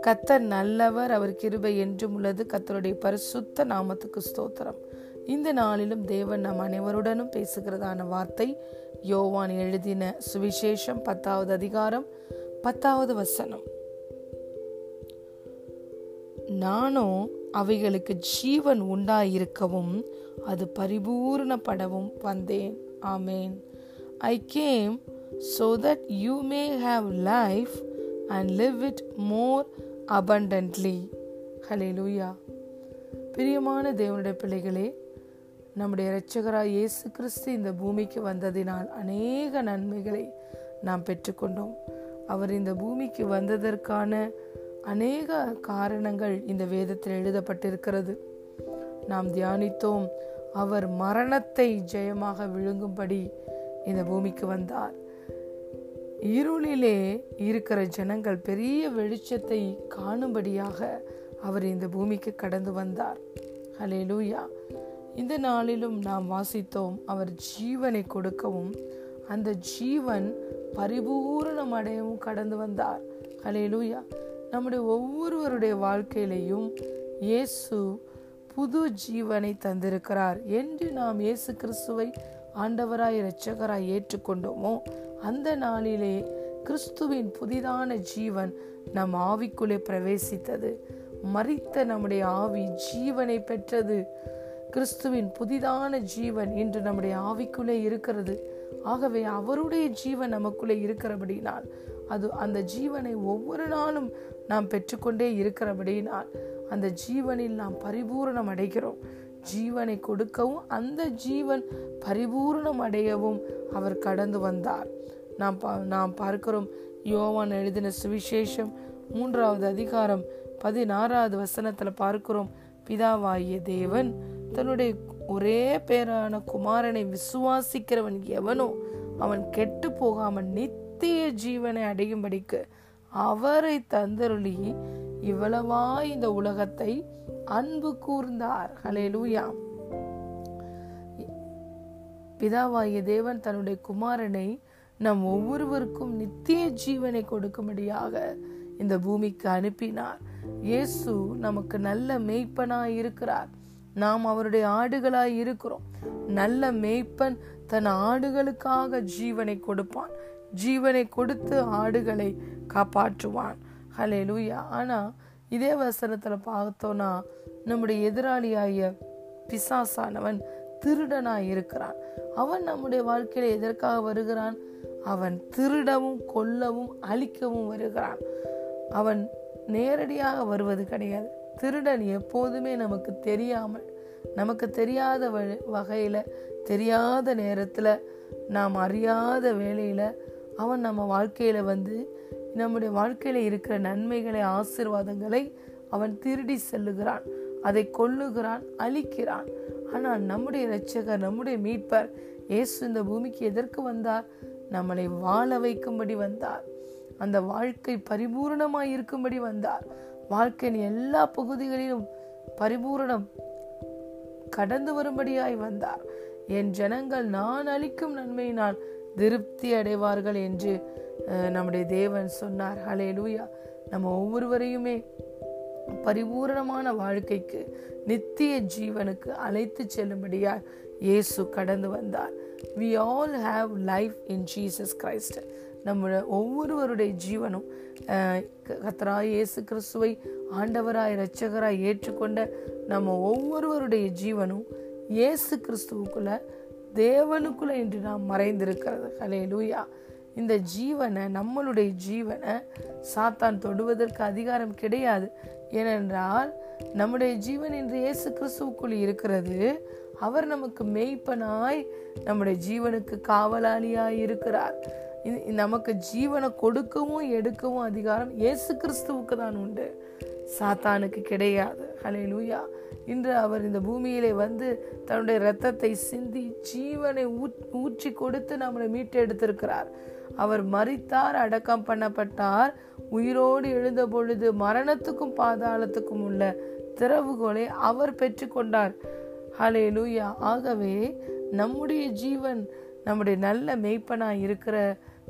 கத்தர் நல்லவர் அவர் கிருபை என்றும் உள்ளது. கத்தருடைய பரிசுத்த நாமத்துக்கு ஸ்தோத்திரம். இந்த நாளிலும் தேவன் நம் அனைவருடனும் பேசுகிறதான வார்த்தை யோவான் எழுதின சுவிசேஷம் பத்தாவது அதிகாரம் பத்தாவது வசனம். நானும் அவைகளுக்கு ஜீவன் உண்டாயிருக்கவும் அது பரிபூர்ணப்படவும் வந்தேன். ஆமேன். I came so that you may have life and live it more abundantly. ஹalleluya பிரியமான தேவனுடைய பிள்ளைகளே நம்முடைய இரட்சகராக இயேசு கிறிஸ்து இந்த பூமிக்கு வந்ததினால் அநேக நன்மைகளை நாம் பெற்றுக்கொண்டோம். அவர் இந்த பூமிக்கு வந்ததற்கான அநேக காரணங்கள் இந்த வேதத்தில் எழுதப்பட்டிருக்கிறது. நாம் தியானித்தோம் அவர் மரணத்தை ஜெயமாக விழுங்கும்படி இந்த பூமிக்கு வந்தார். இருளிலே இருக்கிற ஜனங்கள் பெரிய வெளிச்சத்தை காணும்படியாக அவர் இந்த பூமிக்கு கடந்து வந்தார். ஹலே லூயா இந்த நாளிலும் நாம் வாசித்தோம் அவர் ஜீவனை கொடுக்கவும் அந்த ஜீவன் பரிபூரணம் அடையவும் கடந்து வந்தார். ஹலே லூயா நம்முடைய ஒவ்வொருவருடைய வாழ்க்கையிலையும் இயேசு புது ஜீவனை தந்திருக்கிறார் என்று நாம் இயேசு கிறிஸ்துவை ஆண்டவராய் இரட்சகராய் ஏற்றுக்கொண்டோமோ அந்த நாளிலே கிறிஸ்துவின் புதிதான ஜீவன் நம் ஆவிக்குள்ளே பிரவேசித்தது. மறித்த நம்முடைய ஆவி ஜீவனை பெற்றது. கிறிஸ்துவின் புதிதான ஜீவன் இன்று நம்முடைய ஆவிக்குள்ளே இருக்கிறது. ஆகவே அவருடைய ஜீவன் நமக்குள்ளே இருக்கிறபடினால் அது அந்த ஜீவனை ஒவ்வொரு நாளும் நாம் பெற்றுக்கொண்டே இருக்கிறபடியினால் அந்த ஜீவனில் நாம் பரிபூரணம் அடைகிறோம். ஜீவனை கொடுக்கவும் அந்த ஜீவன் பரிபூர்ணம் அடையவும் அவர் கடந்து வந்தார். நாம் நாம் பார்க்கிறோம் யோவான் எழுதின சுவிசேஷம் மூன்றாவது அதிகாரம் பதினாறாவது வசனத்தில் பார்க்கிறோம் பிதாவாகிய தேவன் தன்னுடைய ஒரே பேரான குமாரனை விசுவாசிக்கிறவன் எவனோ அவன் கெட்டு போகாமல் நித்திய ஜீவனை அடையும்படிக்கு அவரை தந்தருளி இவ்வளவா இந்த உலகத்தை அன்பு கூர்ந்தார். ஹலேலூயா பிதாவாகிய தேவன் தன்னுடைய குமாரனை நம் ஒவ்வொருவருக்கும் நித்திய ஜீவனை கொடுக்கும்படியாக இந்த பூமிக்கு அனுப்பினார். இயேசு நமக்கு நல்ல மேய்ப்பனாய் இருக்கிறார். நாம் அவருடைய ஆடுகளாய் இருக்கிறோம். நல்ல மேய்ப்பன் தன் ஆடுகளுக்காக ஜீவனை கொடுப்பான். ஜீவனை கொடுத்து ஆடுகளை காப்பாற்றுவான். ஹலே லூயா ஆனா இதே வசனத்துல பார்த்தோம்னா நம்முடைய எதிராளியாகிய பிசாசானவன் திருடனாக இருக்கிறான். அவன் நம்முடைய வாழ்க்கையில எதற்காக வருகிறான்? அவன் திருடவும் கொல்லவும் அழிக்கவும் வருகிறான். அவன் நேரடியாக வருவது கிடையாது. திருடன் எப்போதுமே நமக்கு தெரியாமல் நமக்கு தெரியாத வகையில தெரியாத நேரத்துல நாம் அறியாத வேலையில அவன் நம்ம வாழ்க்கையில வந்து நம்முடைய வாழ்க்கையில இருக்கிற நன்மைகளை ஆசிர்வாதங்களை அவன் திருடி செல்லுகிறான். அதை கொல்லுகிறான் அழிக்கிறான். ஆனால் நம்முடைய இரட்சகர் நம்முடைய மீட்பர் இயேசு இந்த பூமிக்கு எதற்கு வந்தார்? நம்மளை வாழ வைக்கும்படி வந்தார். அந்த வாழ்க்கை பரிபூரணமாய் இருக்கும்படி வந்தார். வாழ்க்கையின் எல்லா பகுதிகளிலும் பரிபூரணம் கடந்து வரும்படியாய் வந்தார். என் ஜனங்கள் நான் அளிக்கும் நன்மையினால் திருப்தி அடைவார்கள் என்று நம்முடைய தேவன் சொன்னார். ஹலே லூயா நம்ம ஒவ்வொருவரையுமே பரிபூரணமான வாழ்க்கைக்கு நித்திய ஜீவனுக்கு அழைத்து செல்லும்படியாக இயேசு கடந்து வந்தார். We all have life in Jesus Christ நம்ம ஒவ்வொருவருடைய ஜீவனும் கத்தராய் இயேசு கிறிஸ்துவை ஆண்டவராய் இரட்சகராய் ஏற்றுக்கொண்ட நம்ம ஒவ்வொருவருடைய ஜீவனும் இயேசு கிறிஸ்துவுக்குள்ள தேவனுக்குள்ள இன்று நாம் மறைந்திருக்கிறது. ஹலே லூயா இந்த ஜீவனை நம்மளுடைய ஜீவனை சாத்தான் தொடுவதற்கு அதிகாரம் கிடையாது. ஏனென்றால் நம்முடைய ஜீவன் இன்று இயேசு கிறிஸ்துவுக்குள் இருக்கிறது. அவர் நமக்கு மெய்ப்பனாய் நம்முடைய ஜீவனுக்கு காவலாளியாய் இருக்கிறார். நமக்கு ஜீவனை கொடுக்கவும் எடுக்கவும் அதிகாரம் இயேசு கிறிஸ்துவுக்கு தான் உண்டு. சாத்தானுக்கு கிடையாது. ஹலே லூயா இன்று அவர் இந்த பூமியிலே வந்து தன்னுடைய இரத்தத்தை சிந்தி ஜீவனை ஊற்றி கொடுத்து நம்மளை மீட்டு எடுத்திருக்கிறார் அவர் மறித்தார் அடக்கம் பண்ணப்பட்டார். உயிரோடு எழுந்த பொழுது மரணத்துக்கும் பாதாளத்துக்கும் உள்ள திறவுகோலை அவர் பெற்றுக்கொண்டார். ஹலே லூயா ஆகவே நம்முடைய ஜீவன் நம்முடைய நல்ல மெய்ப்பனாய் இருக்கிற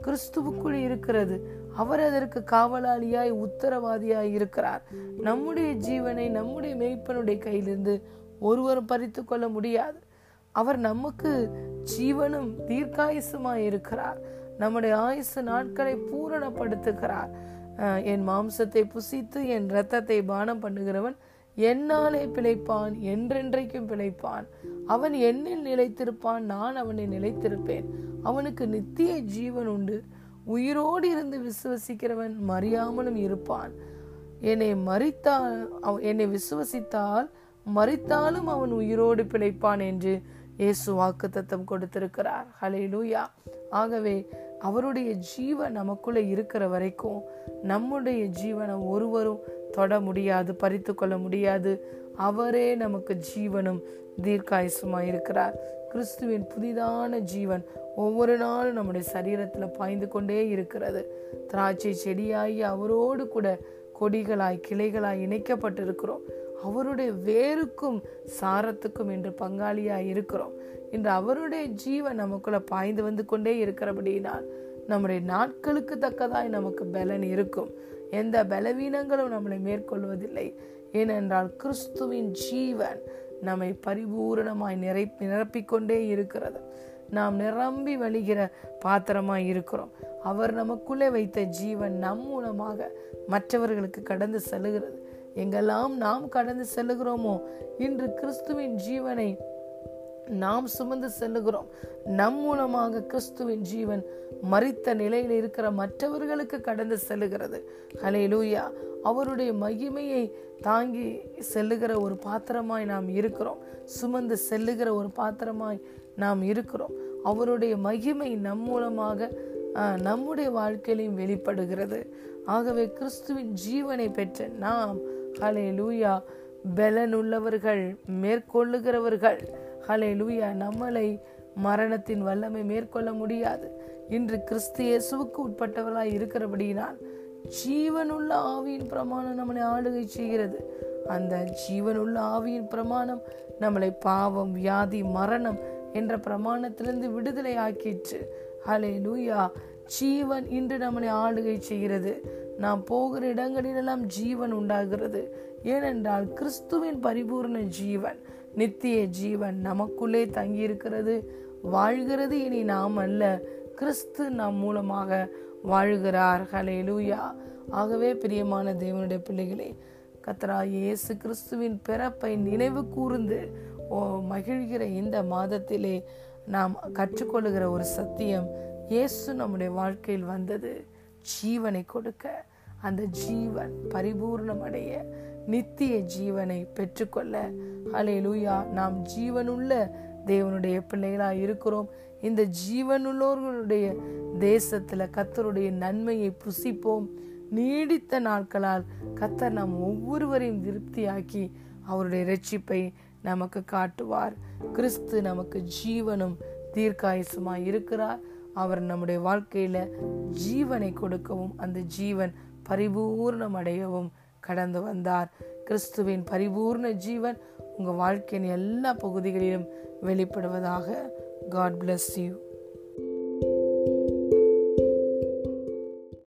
கிறிஸ்துவுக்குள் இருக்கிறது. அவர் அதற்கு காவலாளியாய் உத்தரவாதியாய் இருக்கிறார். நம்முடைய ஜீவனை நம்முடைய மெய்ப்பனுடைய கையிலிருந்து ஒருவரும் பறித்து கொள்ள முடியாது. அவர் நமக்கு ஜீவனும் தீர்க்காயுசுமாய் இருக்கிறார். நம்முடைய ஆயுசு நாட்களை பூரணப்படுத்துகிறார். அஹ் என் மாம்சத்தை புசித்து என் இரத்தத்தை பானம் பண்ணுகிறவன் என்னாலே பிழைப்பான் என்றென்றைக்கும் பிழைப்பான். அவன் என்னில் நிலைத்திருப்பான் நான் அவனை நிலைத்திருப்பேன். அவனுக்கு நித்திய ஜீவன் உண்டு. உயிரோடு இருந்து விசுவசிக்கிறவன் மறியாமலும் இருப்பான். என்னை மறித்தால் என்னை விசுவசித்தால் மறித்தாலும் அவன் உயிரோடு பிழைப்பான் என்று இயேசு வாக்குத்தத்தம் கொடுத்திருக்கிறார். ஹலேலூயா ஆகவே அவருடைய ஜீவன் நமக்குள்ளே இருக்கிற வரைக்கும் நம்முடைய ஜீவனை ஒருவரும் தொட முடியாது பறித்து கொள்ள முடியாது. அவரே நமக்கு ஜீவனும் தீர்க்காயுசுமா இருக்கிறார் கிறிஸ்துவின் புதிதான ஜீவன் ஒவ்வொரு நாளும் நம்முடைய சரீரத்தில் பாய்ந்து கொண்டே இருக்கிறது. திராட்சை செடியாகி அவரோடு கூட கொடிகளாய் கிளைகளாய் இணைக்கப்பட்டிருக்கிறோம். அவருடைய வேருக்கும் சாரத்துக்கும் என்று பங்காளியாக இருக்கிறோம். இன்று அவருடைய ஜீவன் நமக்குள்ள பாய்ந்து வந்து கொண்டே இருக்கிறபடியினால் நம்முடைய நாட்களுக்கு தக்கதாய் நமக்கு பலன் இருக்கும். எந்த பலவீனங்களும் நம்மளை மேற்கொள்வதில்லை. ஏனென்றால் கிறிஸ்துவின் ஜீவன் நம்மை பரிபூரணமாய் நிறை நிரப்பிக்கொண்டே இருக்கிறது. நாம் நிரம்பி வழிகிற பாத்திரமாய் இருக்கிறோம். அவர் நமக்குள்ளே வைத்த ஜீவன் நம் மூலமாக மற்றவர்களுக்கு கடந்து செல்லுகிறது. எங்கெல்லாம் நாம் கடந்து செல்லுகிறோமோ இன்று கிறிஸ்துவின் ஜீவனை நாம் சுமந்து செல்லுகிறோம். நம் மூலமாக கிறிஸ்துவின் ஜீவன் மறித்த நிலையில் இருக்கிற மற்றவர்களுக்கு கடந்து செல்லுகிறது. ஹalleluya அவருடைய மகிமையை தாங்கி செல்லுகிற ஒரு பாத்திரமாய் நாம் இருக்கிறோம். சுமந்து செல்லுகிற ஒரு பாத்திரமாய் நாம் இருக்கிறோம். அவருடைய மகிமை நம் மூலமாக நம்முடைய வாழ்க்கையிலையும் வெளிப்படுகிறது. ஆகவே கிறிஸ்துவின் ஜீவனை பெற்ற நாம் ஹலே லூயா பலனுள்ளவர்கள் மேற்கொள்ளுகிறவர்கள் ஹலே லூயா நம்மளை மரணத்தின் வல்லமை மேற்கொள்ள முடியாது. இன்று கிறிஸ்து இயேசுவுக்கு உட்பட்டவர்களாய் இருக்கிறபடியினால் ஜீவனுள்ள ஆவியின் பிரமாணம் நம்மளை ஆளுகை செய்கிறது. அந்த ஜீவனுள்ள ஆவியின் பிரமாணம் நம்மளை பாவம் வியாதி மரணம் என்ற பிரமாணத்திலிருந்து விடுதலை ஆக்கிற்று. ஹலே லூயா ஜீவன் இன்று நம்மளை ஆளுகை செய்கிறது. நாம் போகிற இடங்களிலெல்லாம் ஜீவன் உண்டாகிறது. ஏனென்றால் கிறிஸ்துவின் பரிபூர்ண ஜீவன். நித்திய ஜீவன் நமக்குள்ளே தங்கியிருக்கிறது. வாழ்கிறது இனி நாம் அல்ல. கிறிஸ்து நம் மூலமாக வாழ்கிறார். ஹalleluya. ஆகவே பிரியமான தேவனுடைய பிள்ளைகளே கத்ரா இயேசு கிறிஸ்துவின் பிறப்பை நினைவு கூர்ந்து ஓ மகிழ்கிற இந்த மாதத்திலே நாம் கற்றுக்கொள்ளுகிற ஒரு சத்தியம் இயேசு நம்முடைய வாழ்க்கையில் வந்தது. ஜீவனை கொடுக்க. அந்த ஜீவன் பரிபூர்ணம் அடைய நித்திய ஜீவனை பெற்றுக்கொள்ள. ஹalleluya. நாம் ஜீவனுள்ள தேவனுடைய பிள்ளைகளாக இருக்கிறோம். இந்த ஜீவனுள்ளோர்களுடைய தேசத்தில் கத்தருடைய நன்மையை புசிப்போம். நீடித்த நாட்களால் கத்தர் நாம் ஒவ்வொருவரையும் திருப்தியாக்கி அவருடைய ரட்சிப்பை நமக்கு காட்டுவார். கிறிஸ்து நமக்கு ஜீவனும் தீர்க்காயசுமாய் இருக்கிறார். அவர் நம்முடைய வாழ்க்கையில ஜீவனை கொடுக்கவும் அந்த ஜீவன் பரிபூர்ணம் அடையவும் கடந்து வந்தார். கிறிஸ்துவின் பரிபூர்ண ஜீவன் உங்கள் வாழ்க்கையின் எல்லா பகுதிகளிலும் வெளிப்படுவதாக காட் பிளஸ் யூ